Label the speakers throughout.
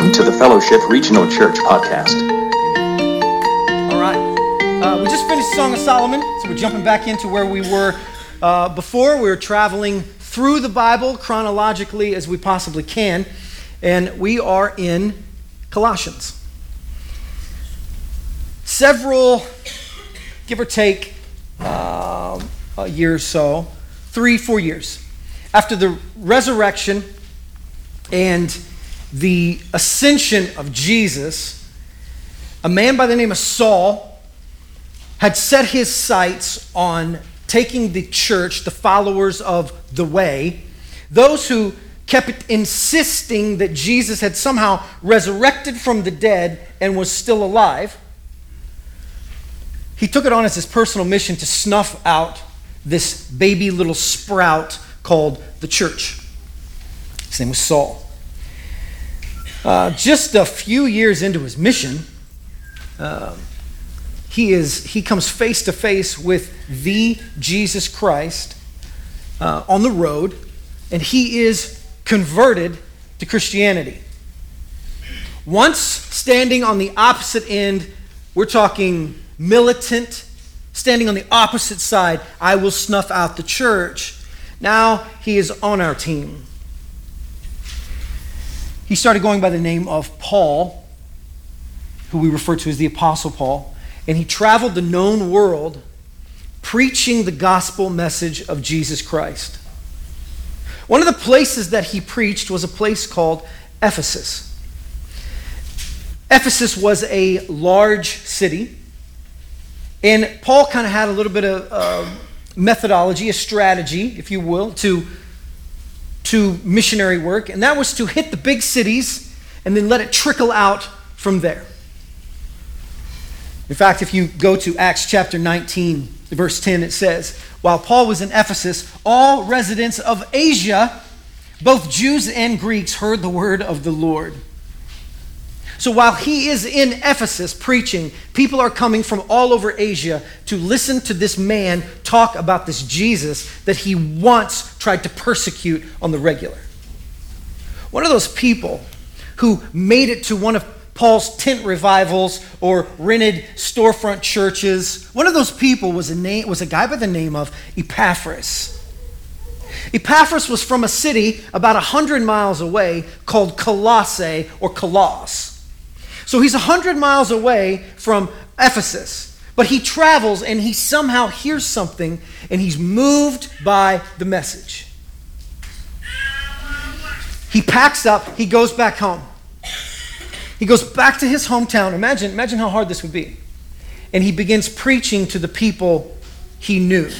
Speaker 1: Welcome to the Fellowship Regional Church podcast.
Speaker 2: All right. Uh, we just finished Song of Solomon, so we're jumping back into where we were uh, before. We were traveling through the Bible chronologically as we possibly can, and we are in Colossians. Several, give or take, uh, a year or so, three, four years after the resurrection and the ascension of Jesus, a man by the name of Saul had set his sights on taking the church, the followers of the way, those who kept insisting that Jesus had somehow resurrected from the dead and was still alive. He took it on as his personal mission to snuff out this baby little sprout called the church. His name was Saul. Uh, just a few years into his mission, uh, he, is, he comes face to face with the Jesus Christ uh, on the road, and he is converted to Christianity. Once standing on the opposite end, we're talking militant, standing on the opposite side, I will snuff out the church. Now he is on our team he started going by the name of Paul, who we refer to as the Apostle Paul, and he traveled the known world preaching the gospel message of Jesus Christ. One of the places that he preached was a place called Ephesus. Ephesus was a large city, and Paul kind of had a little bit of uh, methodology, a strategy, if you will, to to missionary work, and that was to hit the big cities and then let it trickle out from there. In fact, if you go to Acts chapter 19, verse 10, it says, While Paul was in Ephesus, all residents of Asia, both Jews and Greeks, heard the word of the Lord. So while he is in Ephesus preaching, people are coming from all over Asia to listen to this man talk about this Jesus that he once tried to persecute on the regular. One of those people who made it to one of Paul's tent revivals or rented storefront churches, one of those people was a, name, was a guy by the name of Epaphras. Epaphras was from a city about 100 miles away called Colossae or Colossus. So he's 100 miles away from Ephesus, but he travels and he somehow hears something and he's moved by the message. He packs up, he goes back home. He goes back to his hometown. Imagine, imagine how hard this would be. And he begins preaching to the people he knew.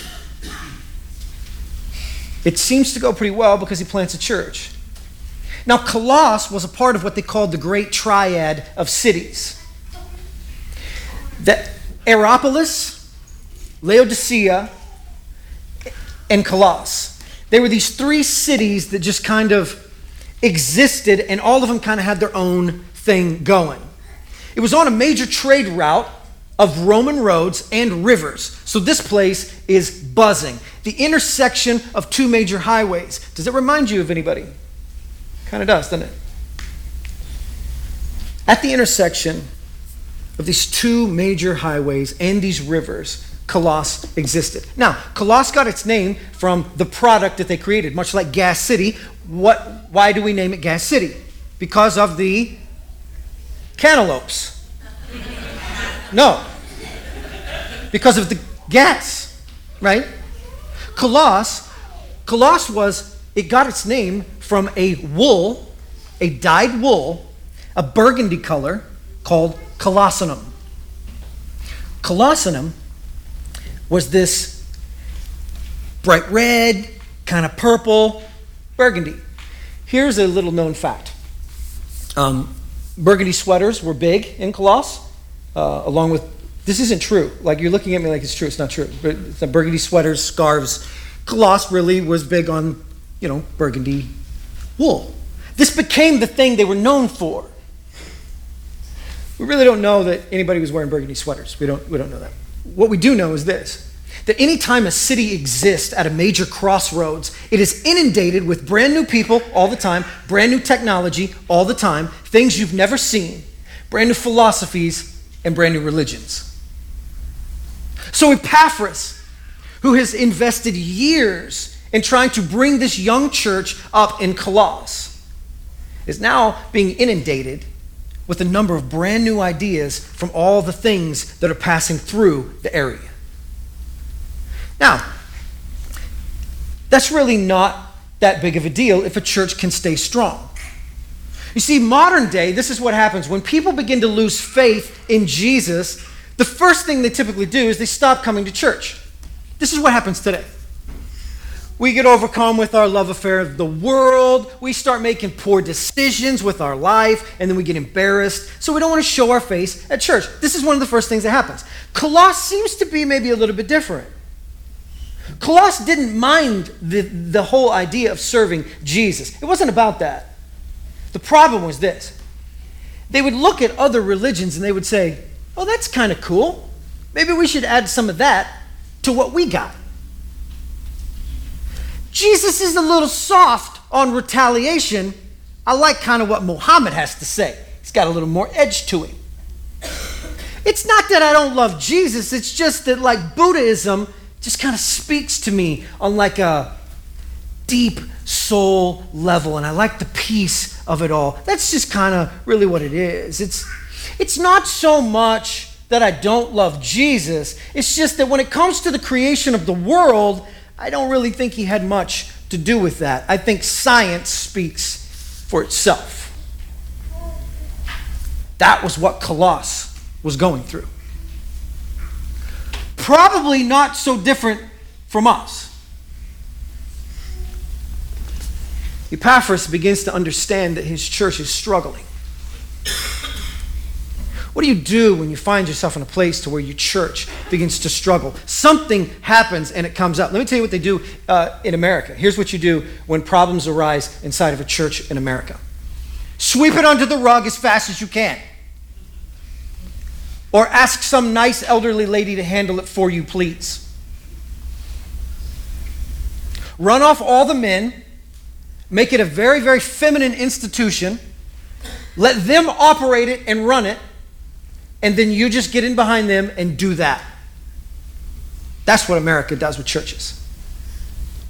Speaker 2: It seems to go pretty well because he plants a church. Now, Colossus was a part of what they called the Great Triad of cities. That Hierapolis, Laodicea, and Colossus. They were these three cities that just kind of existed, and all of them kind of had their own thing going. It was on a major trade route of Roman roads and rivers. So this place is buzzing. The intersection of two major highways. Does it remind you of anybody? Kind of does, doesn't it? At the intersection of these two major highways and these rivers, Colossus existed. Now, Colossus got its name from the product that they created, much like Gas City. What, why do we name it Gas City? Because of the cantaloupes. No. Because of the gas, right? Colossus, Colossus was, it got its name from a wool, a dyed wool, a burgundy color called colossinum. Colossinum was this bright red, kind of purple, burgundy. Here's a little known fact um, burgundy sweaters were big in Colossus, uh, along with this isn't true. Like you're looking at me like it's true. It's not true. But the burgundy sweaters, scarves. Colossus really was big on, you know, burgundy wool. This became the thing they were known for. We really don't know that anybody was wearing burgundy sweaters. We don't, we don't know that. What we do know is this that anytime a city exists at a major crossroads, it is inundated with brand new people all the time, brand new technology all the time, things you've never seen, brand new philosophies, and brand new religions. So Epaphras, who has invested years in trying to bring this young church up in Colossus, is now being inundated with a number of brand new ideas from all the things that are passing through the area. Now, that's really not that big of a deal if a church can stay strong. You see, modern day, this is what happens. When people begin to lose faith in Jesus, the first thing they typically do is they stop coming to church. This is what happens today. We get overcome with our love affair of the world. We start making poor decisions with our life, and then we get embarrassed. So we don't want to show our face at church. This is one of the first things that happens. Colossus seems to be maybe a little bit different. Colossus didn't mind the, the whole idea of serving Jesus, it wasn't about that. The problem was this they would look at other religions and they would say, oh, that's kind of cool. Maybe we should add some of that to what we got. Jesus is a little soft on retaliation. I like kind of what Muhammad has to say. He's got a little more edge to him. It's not that I don't love Jesus, it's just that, like Buddhism, just kind of speaks to me on like a deep soul level, and I like the peace of it all. That's just kind of really what it is. It's, it's not so much that I don't love Jesus, it's just that when it comes to the creation of the world, I don't really think he had much to do with that. I think science speaks for itself. That was what Colossus was going through. Probably not so different from us. Epaphras begins to understand that his church is struggling. What do you do when you find yourself in a place to where your church begins to struggle? Something happens and it comes up. Let me tell you what they do uh, in America. Here's what you do when problems arise inside of a church in America sweep it under the rug as fast as you can. Or ask some nice elderly lady to handle it for you, please. Run off all the men, make it a very, very feminine institution, let them operate it and run it and then you just get in behind them and do that. That's what America does with churches.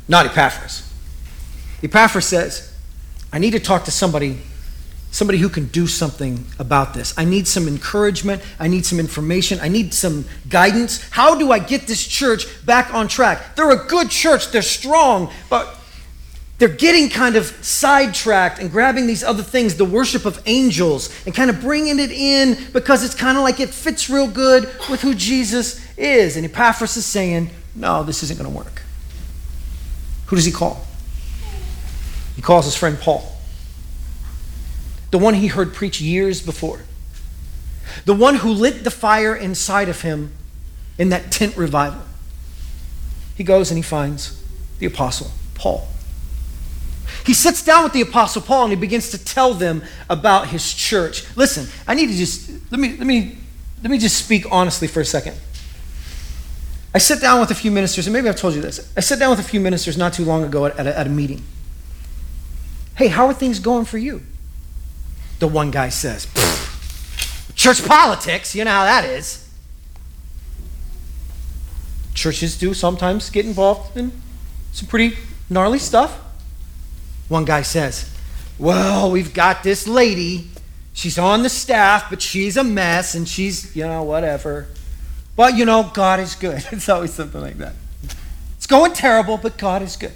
Speaker 2: Not Epaphras. Epaphras says, I need to talk to somebody, somebody who can do something about this. I need some encouragement. I need some information. I need some guidance. How do I get this church back on track? They're a good church, they're strong, but they're getting kind of sidetracked and grabbing these other things, the worship of angels, and kind of bringing it in because it's kind of like it fits real good with who Jesus is. And Epaphras is saying, no, this isn't going to work. Who does he call? He calls his friend Paul, the one he heard preach years before, the one who lit the fire inside of him in that tent revival. He goes and he finds the apostle Paul. He sits down with the Apostle Paul and he begins to tell them about his church. Listen, I need to just let me let me let me just speak honestly for a second. I sit down with a few ministers, and maybe I've told you this. I sat down with a few ministers not too long ago at, at, a, at a meeting. Hey, how are things going for you? The one guy says, Church politics, you know how that is. Churches do sometimes get involved in some pretty gnarly stuff. One guy says, Well, we've got this lady. She's on the staff, but she's a mess and she's, you know, whatever. But, you know, God is good. It's always something like that. It's going terrible, but God is good.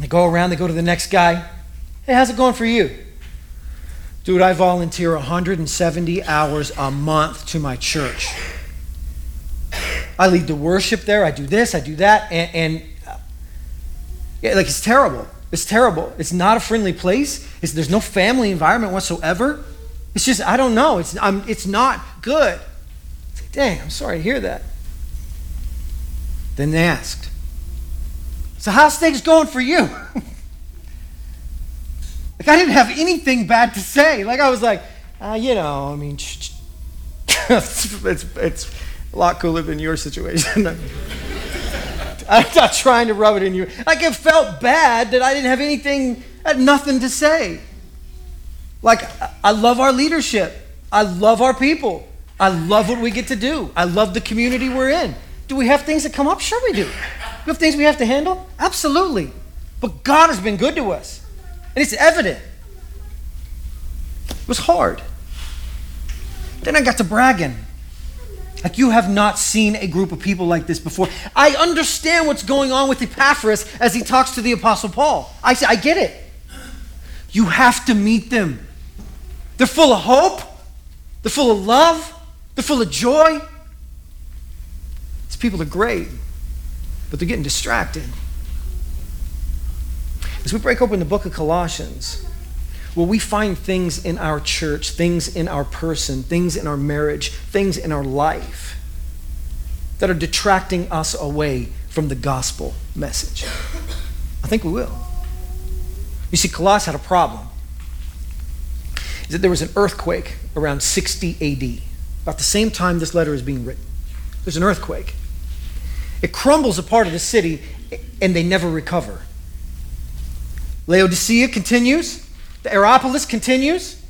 Speaker 2: They go around, they go to the next guy. Hey, how's it going for you? Dude, I volunteer 170 hours a month to my church. I lead the worship there. I do this, I do that, and, and yeah, like it's terrible. It's terrible. It's not a friendly place. It's, there's no family environment whatsoever. It's just, I don't know. It's, I'm, it's not good. Like, Dang, I'm sorry to hear that. Then they asked, So, how's things going for you? like, I didn't have anything bad to say. Like, I was like, uh, you know, I mean, it's, it's, it's, A lot cooler than your situation. I'm not trying to rub it in you. Like it felt bad that I didn't have anything, had nothing to say. Like I love our leadership. I love our people. I love what we get to do. I love the community we're in. Do we have things that come up? Sure we do. Do we have things we have to handle? Absolutely. But God has been good to us. And it's evident. It was hard. Then I got to bragging. Like, you have not seen a group of people like this before. I understand what's going on with Epaphras as he talks to the Apostle Paul. I, I get it. You have to meet them. They're full of hope, they're full of love, they're full of joy. These people are great, but they're getting distracted. As we break open the book of Colossians, will we find things in our church, things in our person, things in our marriage, things in our life that are detracting us away from the gospel message? I think we will. You see, Colossus had a problem. Is that there was an earthquake around 60 AD, about the same time this letter is being written. There's an earthquake. It crumbles a part of the city, and they never recover. Laodicea continues. The Hierapolis continues.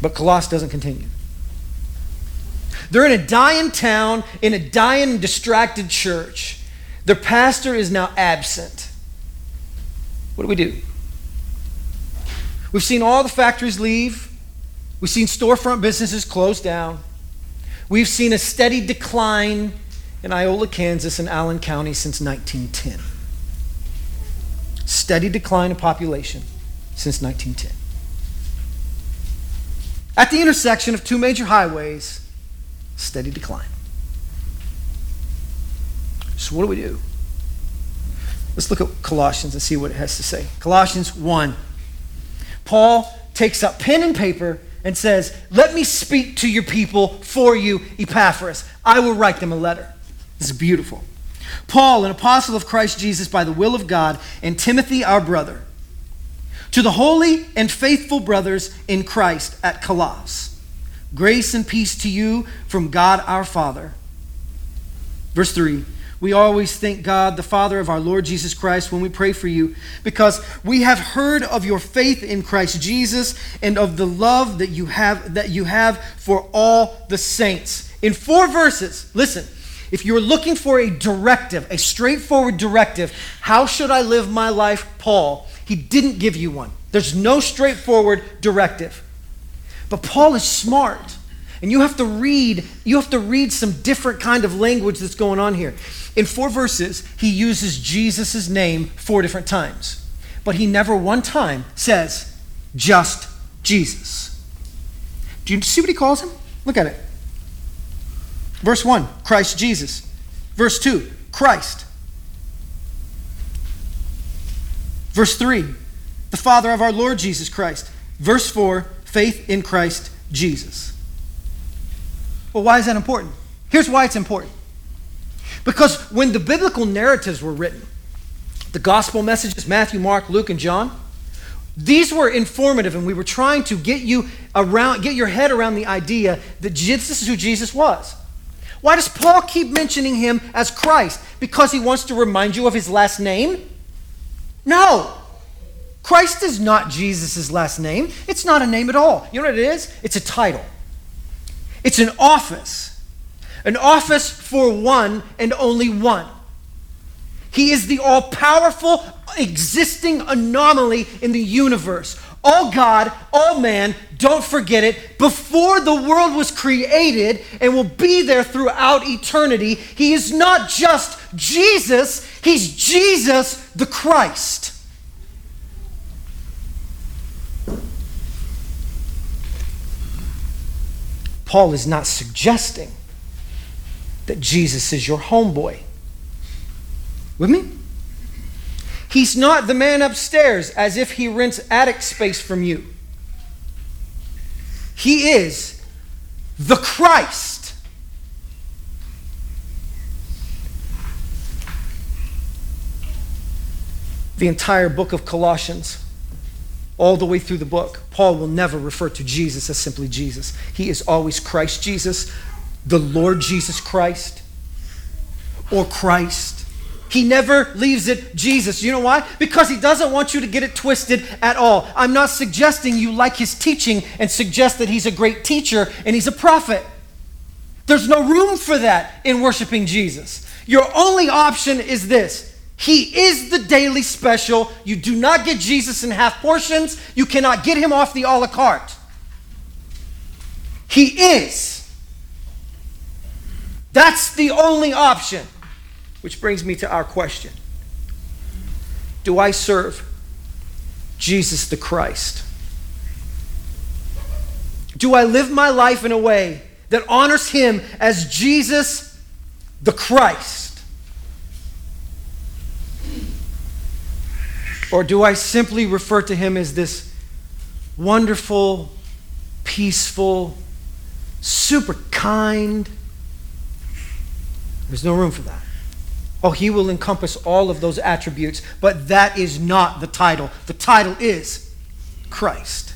Speaker 2: But Colossus doesn't continue. They're in a dying town, in a dying, distracted church. Their pastor is now absent. What do we do? We've seen all the factories leave. We've seen storefront businesses close down. We've seen a steady decline in Iola, Kansas, and Allen County since 1910 steady decline of population since 1910. At the intersection of two major highways, steady decline. So, what do we do? Let's look at Colossians and see what it has to say. Colossians 1. Paul takes up pen and paper and says, Let me speak to your people for you, Epaphras. I will write them a letter. This is beautiful. Paul, an apostle of Christ Jesus by the will of God, and Timothy, our brother, to the holy and faithful brothers in Christ at Colossus, grace and peace to you from God our Father. Verse 3 We always thank God, the Father of our Lord Jesus Christ, when we pray for you, because we have heard of your faith in Christ Jesus and of the love that you have that you have for all the saints. In four verses, listen. If you're looking for a directive, a straightforward directive, how should I live my life, Paul? He didn't give you one. There's no straightforward directive. But Paul is smart. And you have to read, you have to read some different kind of language that's going on here. In four verses, he uses Jesus' name four different times. But he never one time says, just Jesus. Do you see what he calls him? Look at it. Verse 1, Christ Jesus. Verse 2, Christ. Verse 3, the Father of our Lord Jesus Christ. Verse 4, faith in Christ Jesus. Well, why is that important? Here's why it's important. Because when the biblical narratives were written, the gospel messages, Matthew, Mark, Luke, and John, these were informative, and we were trying to get you around, get your head around the idea that this is who Jesus was. Why does Paul keep mentioning him as Christ? Because he wants to remind you of his last name? No. Christ is not Jesus' last name. It's not a name at all. You know what it is? It's a title, it's an office. An office for one and only one. He is the all powerful, existing anomaly in the universe all God, all man, don't forget it, before the world was created and will be there throughout eternity, he is not just Jesus, he's Jesus the Christ. Paul is not suggesting that Jesus is your homeboy. With me? He's not the man upstairs as if he rents attic space from you. He is the Christ. The entire book of Colossians, all the way through the book, Paul will never refer to Jesus as simply Jesus. He is always Christ Jesus, the Lord Jesus Christ or Christ. He never leaves it Jesus. You know why? Because he doesn't want you to get it twisted at all. I'm not suggesting you like his teaching and suggest that he's a great teacher and he's a prophet. There's no room for that in worshiping Jesus. Your only option is this He is the daily special. You do not get Jesus in half portions, you cannot get him off the a la carte. He is. That's the only option. Which brings me to our question Do I serve Jesus the Christ? Do I live my life in a way that honors him as Jesus the Christ? Or do I simply refer to him as this wonderful, peaceful, super kind? There's no room for that. Oh, he will encompass all of those attributes, but that is not the title. The title is Christ.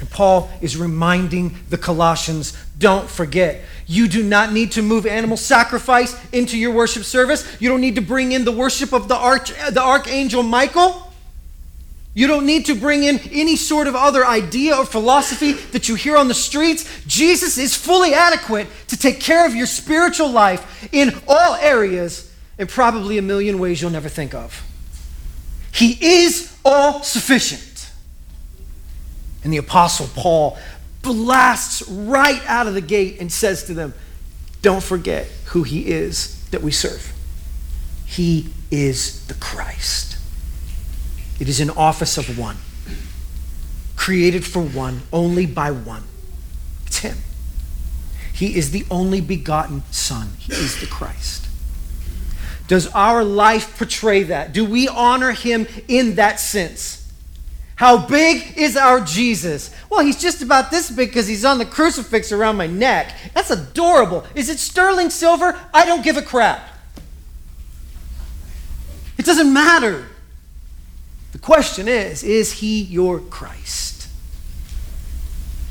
Speaker 2: And Paul is reminding the Colossians don't forget, you do not need to move animal sacrifice into your worship service. You don't need to bring in the worship of the, arch, the archangel Michael. You don't need to bring in any sort of other idea or philosophy that you hear on the streets. Jesus is fully adequate to take care of your spiritual life in all areas and probably a million ways you'll never think of. He is all sufficient. And the Apostle Paul blasts right out of the gate and says to them, Don't forget who he is that we serve. He is the Christ. It is an office of one, created for one, only by one. It's Him. He is the only begotten Son, He is the Christ. Does our life portray that? Do we honor Him in that sense? How big is our Jesus? Well, he's just about this big because he's on the crucifix around my neck. That's adorable. Is it sterling silver? I don't give a crap. It doesn't matter. The question is is he your Christ?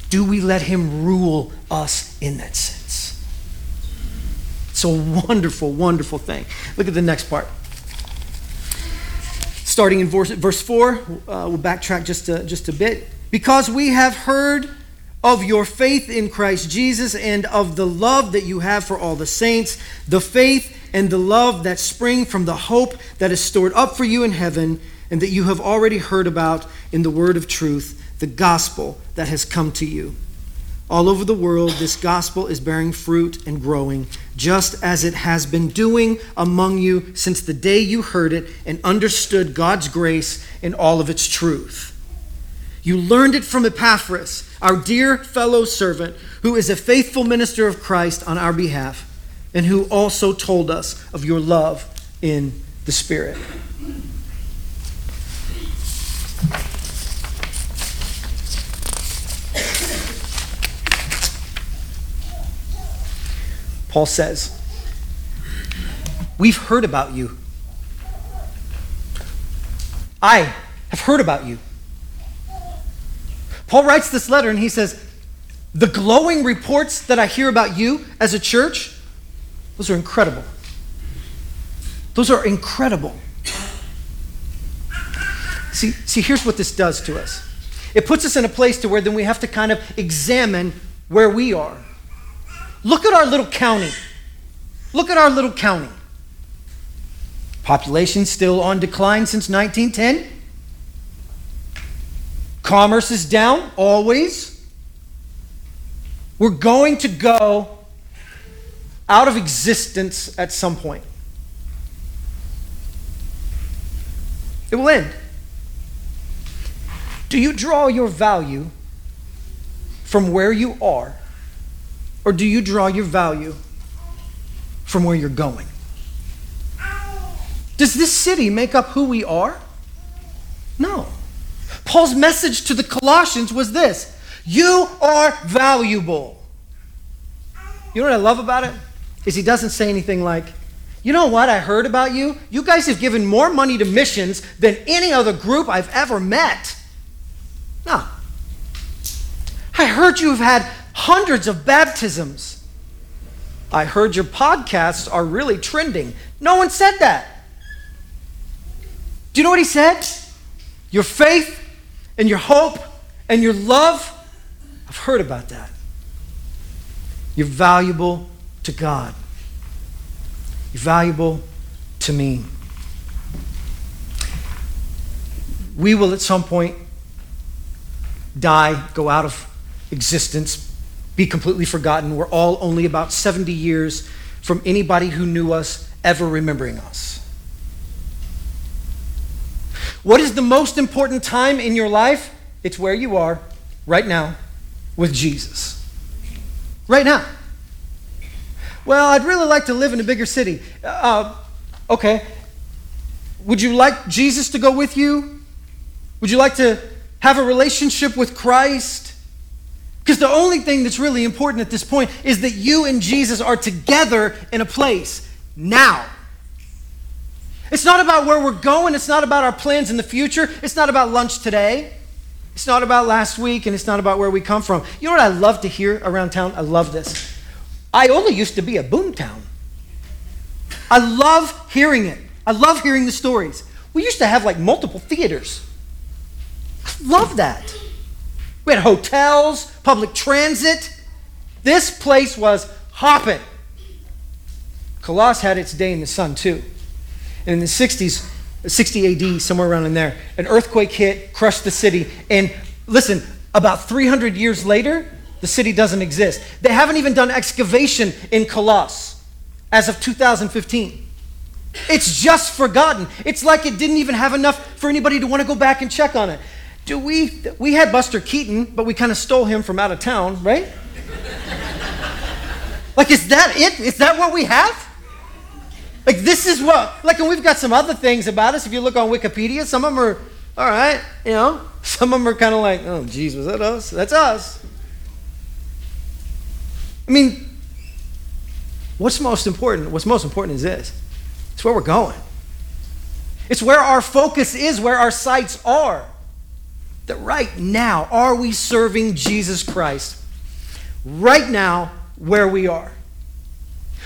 Speaker 2: Do we let him rule us in that sense? It's a wonderful, wonderful thing. Look at the next part. Starting in verse, verse 4, uh, we'll backtrack just a, just a bit. Because we have heard of your faith in Christ Jesus and of the love that you have for all the saints, the faith and the love that spring from the hope that is stored up for you in heaven and that you have already heard about in the word of truth, the gospel that has come to you. All over the world, this gospel is bearing fruit and growing, just as it has been doing among you since the day you heard it and understood God's grace in all of its truth. You learned it from Epaphras, our dear fellow servant, who is a faithful minister of Christ on our behalf, and who also told us of your love in the Spirit. Paul says, We've heard about you. I have heard about you. Paul writes this letter and he says, The glowing reports that I hear about you as a church, those are incredible. Those are incredible. See, see, here's what this does to us. It puts us in a place to where then we have to kind of examine where we are. Look at our little county. Look at our little county. Population still on decline since 1910. Commerce is down always. We're going to go out of existence at some point. It will end. Do you draw your value from where you are or do you draw your value from where you're going? Does this city make up who we are? No. Paul's message to the Colossians was this You are valuable. You know what I love about it? Is he doesn't say anything like, you know what I heard about you? You guys have given more money to missions than any other group I've ever met. No. I heard you have had hundreds of baptisms. I heard your podcasts are really trending. No one said that. Do you know what he said? Your faith and your hope and your love, I've heard about that. You're valuable to God. You're valuable to me. We will at some point die, go out of existence, be completely forgotten. We're all only about 70 years from anybody who knew us ever remembering us. What is the most important time in your life? It's where you are right now with Jesus. Right now. Well, I'd really like to live in a bigger city. Uh, okay. Would you like Jesus to go with you? Would you like to have a relationship with Christ? Because the only thing that's really important at this point is that you and Jesus are together in a place now. It's not about where we're going. It's not about our plans in the future. It's not about lunch today. It's not about last week, and it's not about where we come from. You know what I love to hear around town? I love this. I only used to be a boomtown. I love hearing it. I love hearing the stories. We used to have like multiple theaters. I love that. We had hotels, public transit. This place was hopping. Colossus had its day in the sun too. And in the 60s, 60 AD, somewhere around in there, an earthquake hit, crushed the city. And listen, about 300 years later, the city doesn't exist. They haven't even done excavation in Colossus as of 2015. It's just forgotten. It's like it didn't even have enough for anybody to want to go back and check on it. Do we we had Buster Keaton, but we kind of stole him from out of town, right? like is that it? Is that what we have? Like this is what like and we've got some other things about us. If you look on Wikipedia, some of them are all right, you know. Some of them are kind of like, oh, geez, was that us? That's us. I mean, what's most important? What's most important is this it's where we're going, it's where our focus is, where our sights are. That right now, are we serving Jesus Christ? Right now, where we are.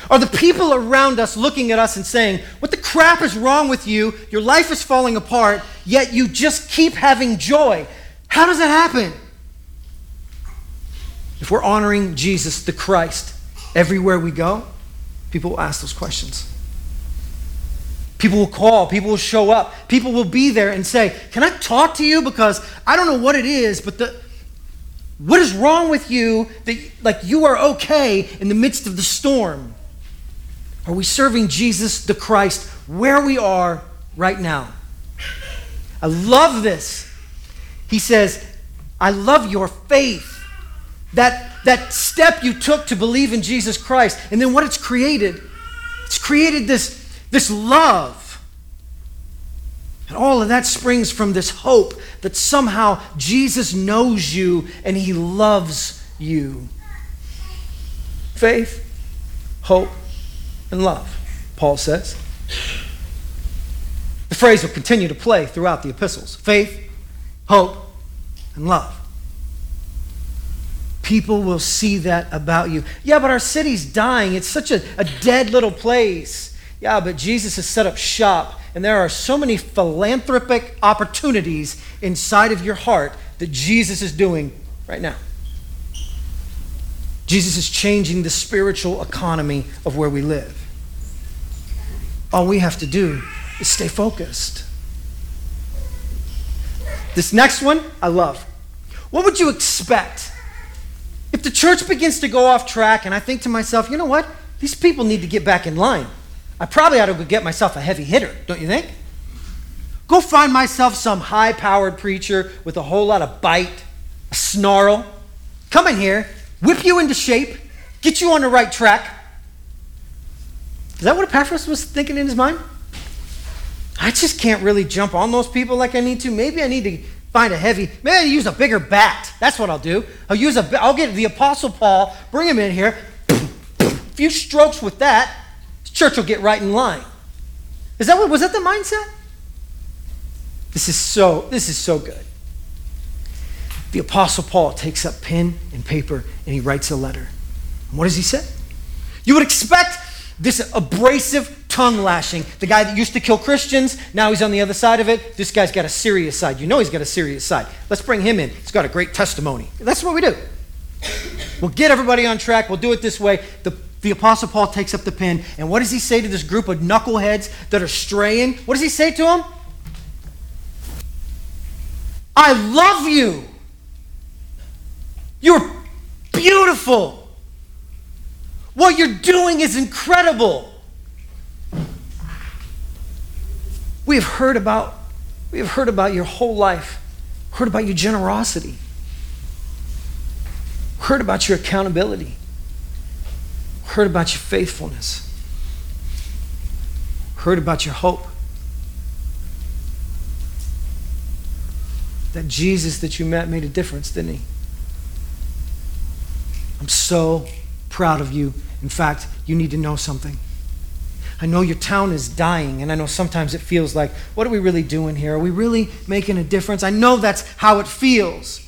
Speaker 2: Are the people around us looking at us and saying, What the crap is wrong with you? Your life is falling apart, yet you just keep having joy. How does that happen? If we're honoring Jesus, the Christ, everywhere we go, people will ask those questions. People will call, people will show up, people will be there and say, Can I talk to you? Because I don't know what it is, but the, what is wrong with you that like you are okay in the midst of the storm? Are we serving Jesus the Christ where we are right now? I love this. He says, I love your faith. That, that step you took to believe in Jesus Christ. And then what it's created, it's created this, this love. And all of that springs from this hope that somehow Jesus knows you and he loves you. Faith, hope, and love, Paul says. The phrase will continue to play throughout the epistles faith, hope, and love. People will see that about you. Yeah, but our city's dying. It's such a, a dead little place. Yeah, but Jesus has set up shop, and there are so many philanthropic opportunities inside of your heart that Jesus is doing right now. Jesus is changing the spiritual economy of where we live. All we have to do is stay focused. This next one, I love. What would you expect if the church begins to go off track and I think to myself, you know what? These people need to get back in line. I probably ought to go get myself a heavy hitter, don't you think? Go find myself some high powered preacher with a whole lot of bite, a snarl. Come in here, whip you into shape, get you on the right track. Is that what Epaphras was thinking in his mind? I just can't really jump on those people like I need to. Maybe I need to find a heavy, maybe I use a bigger bat. That's what I'll do. I'll use a, I'll get the Apostle Paul, bring him in here, a few strokes with that, church will get right in line. Is that what, was that the mindset? This is so, this is so good. the Apostle Paul takes up pen and paper and he writes a letter. And what does he say? You would expect this abrasive tongue lashing. The guy that used to kill Christians, now he's on the other side of it. This guy's got a serious side. You know he's got a serious side. Let's bring him in. He's got a great testimony. That's what we do. We'll get everybody on track. We'll do it this way. The, the Apostle Paul takes up the pen, and what does he say to this group of knuckleheads that are straying? What does he say to them? I love you. You're beautiful. What you're doing is incredible. We have heard about we have heard about your whole life. Heard about your generosity. Heard about your accountability. Heard about your faithfulness. Heard about your hope. That Jesus that you met made a difference, didn't he? I'm so proud of you. In fact, you need to know something. I know your town is dying, and I know sometimes it feels like, what are we really doing here? Are we really making a difference? I know that's how it feels.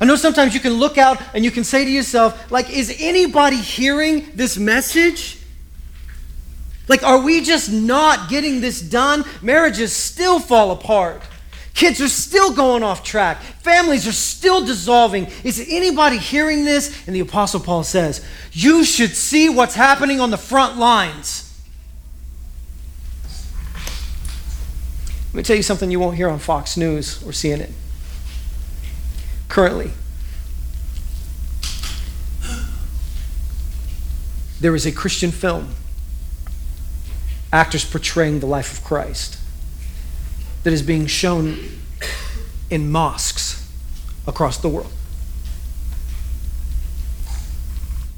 Speaker 2: I know sometimes you can look out and you can say to yourself, like, is anybody hearing this message? Like, are we just not getting this done? Marriages still fall apart. Kids are still going off track. Families are still dissolving. Is anybody hearing this? And the Apostle Paul says, You should see what's happening on the front lines. Let me tell you something you won't hear on Fox News or CNN. Currently, there is a Christian film, actors portraying the life of Christ, that is being shown in mosques across the world.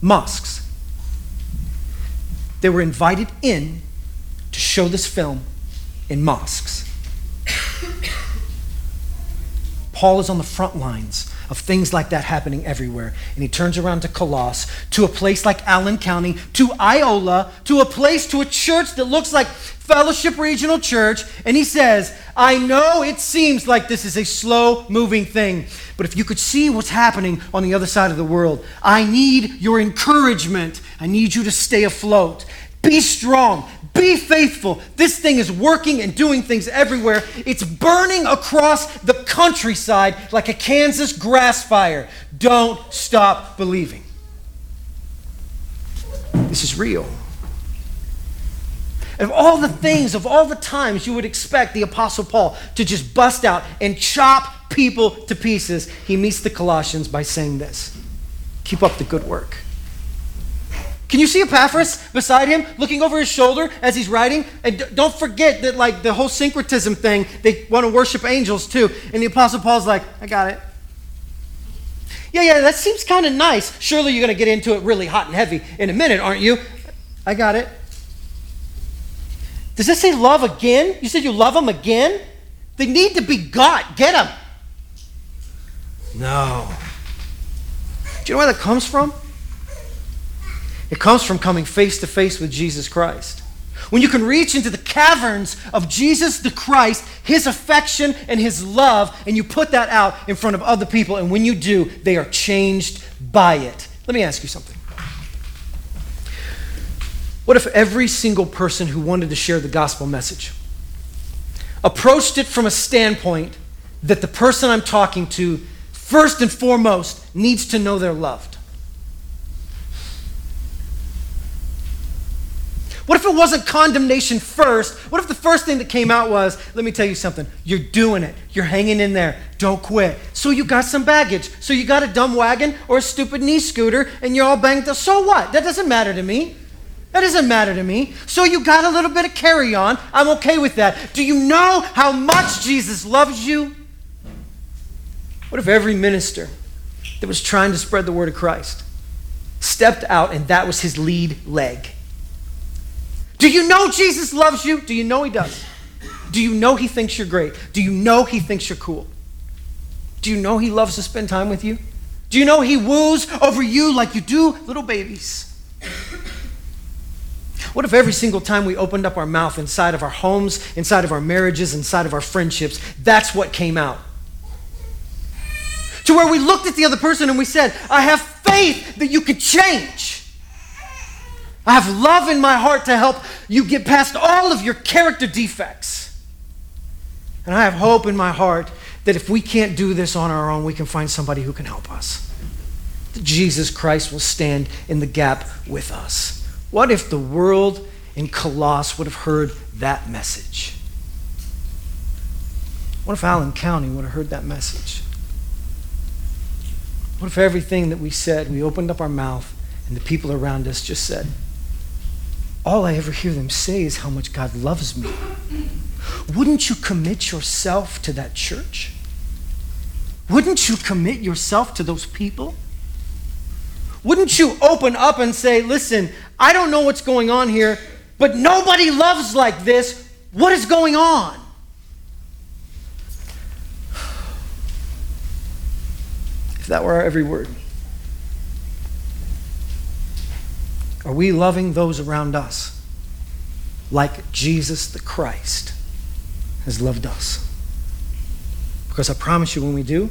Speaker 2: Mosques. They were invited in to show this film in mosques. Paul is on the front lines of things like that happening everywhere. And he turns around to Colossus, to a place like Allen County, to Iola, to a place, to a church that looks like Fellowship Regional Church. And he says, I know it seems like this is a slow moving thing, but if you could see what's happening on the other side of the world, I need your encouragement. I need you to stay afloat. Be strong. Be faithful. This thing is working and doing things everywhere. It's burning across the countryside like a Kansas grass fire. Don't stop believing. This is real. Of all the things, of all the times you would expect the Apostle Paul to just bust out and chop people to pieces, he meets the Colossians by saying this Keep up the good work. Can you see Epaphras beside him, looking over his shoulder as he's writing? And don't forget that, like, the whole syncretism thing, they want to worship angels too. And the Apostle Paul's like, I got it. Yeah, yeah, that seems kind of nice. Surely you're going to get into it really hot and heavy in a minute, aren't you? I got it. Does this say love again? You said you love them again? They need to be got. Get them. No. Do you know where that comes from? It comes from coming face to face with Jesus Christ. When you can reach into the caverns of Jesus the Christ, his affection and his love, and you put that out in front of other people, and when you do, they are changed by it. Let me ask you something. What if every single person who wanted to share the gospel message approached it from a standpoint that the person I'm talking to, first and foremost, needs to know they're loved? What if it wasn't condemnation first? What if the first thing that came out was, let me tell you something, you're doing it, you're hanging in there, don't quit. So you got some baggage. So you got a dumb wagon or a stupid knee scooter and you're all banged up. So what? That doesn't matter to me. That doesn't matter to me. So you got a little bit of carry on. I'm okay with that. Do you know how much Jesus loves you? What if every minister that was trying to spread the word of Christ stepped out and that was his lead leg? Do you know Jesus loves you? Do you know he does? Do you know he thinks you're great? Do you know he thinks you're cool? Do you know he loves to spend time with you? Do you know he woos over you like you do little babies? What if every single time we opened up our mouth inside of our homes, inside of our marriages, inside of our friendships, that's what came out? To where we looked at the other person and we said, I have faith that you could change. I have love in my heart to help you get past all of your character defects. And I have hope in my heart that if we can't do this on our own, we can find somebody who can help us. That Jesus Christ will stand in the gap with us. What if the world in Colossus would have heard that message? What if Allen County would have heard that message? What if everything that we said, we opened up our mouth and the people around us just said, all I ever hear them say is how much God loves me. Wouldn't you commit yourself to that church? Wouldn't you commit yourself to those people? Wouldn't you open up and say, listen, I don't know what's going on here, but nobody loves like this. What is going on? If that were our every word. Are we loving those around us like Jesus the Christ has loved us? Because I promise you, when we do,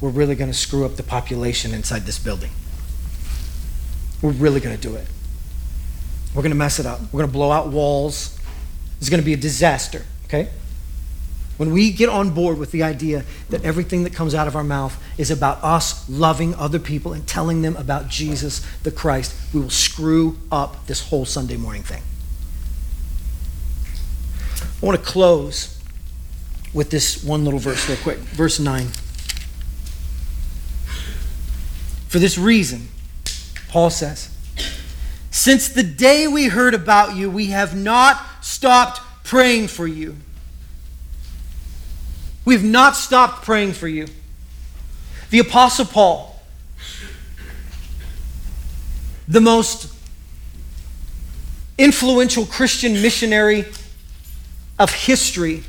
Speaker 2: we're really going to screw up the population inside this building. We're really going to do it. We're going to mess it up. We're going to blow out walls. It's going to be a disaster, okay? When we get on board with the idea that everything that comes out of our mouth is about us loving other people and telling them about Jesus the Christ, we will screw up this whole Sunday morning thing. I want to close with this one little verse, real quick. Verse 9. For this reason, Paul says, since the day we heard about you, we have not stopped praying for you. We've not stopped praying for you. The Apostle Paul, the most influential Christian missionary of history,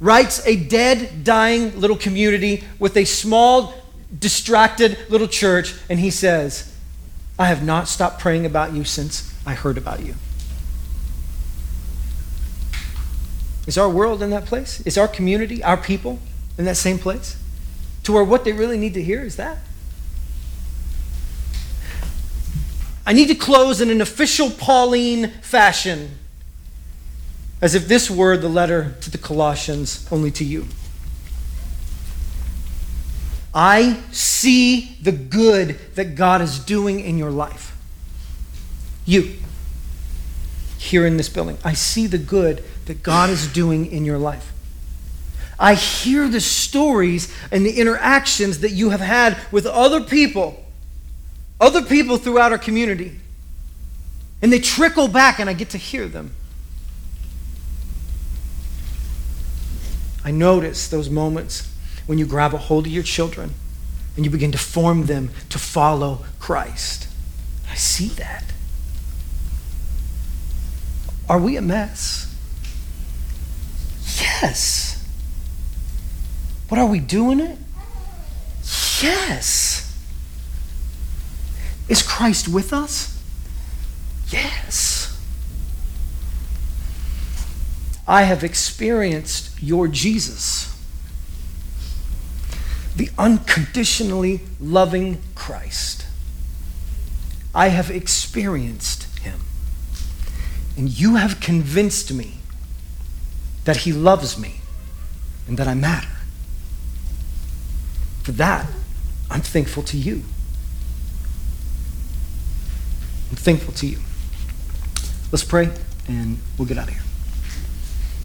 Speaker 2: writes a dead, dying little community with a small, distracted little church, and he says, I have not stopped praying about you since I heard about you. Is our world in that place? Is our community, our people in that same place? To where what they really need to hear is that? I need to close in an official Pauline fashion, as if this were the letter to the Colossians, only to you. I see the good that God is doing in your life. You, here in this building, I see the good that God is doing in your life. I hear the stories and the interactions that you have had with other people, other people throughout our community. And they trickle back, and I get to hear them. I notice those moments when you grab a hold of your children and you begin to form them to follow Christ. I see that. Are we a mess? Yes. What are we doing it? Yes. Is Christ with us? Yes. I have experienced your Jesus, the unconditionally loving Christ. I have experienced him. And you have convinced me that He loves me and that I matter. For that, I'm thankful to you. I'm thankful to you. Let's pray and we'll get out of here.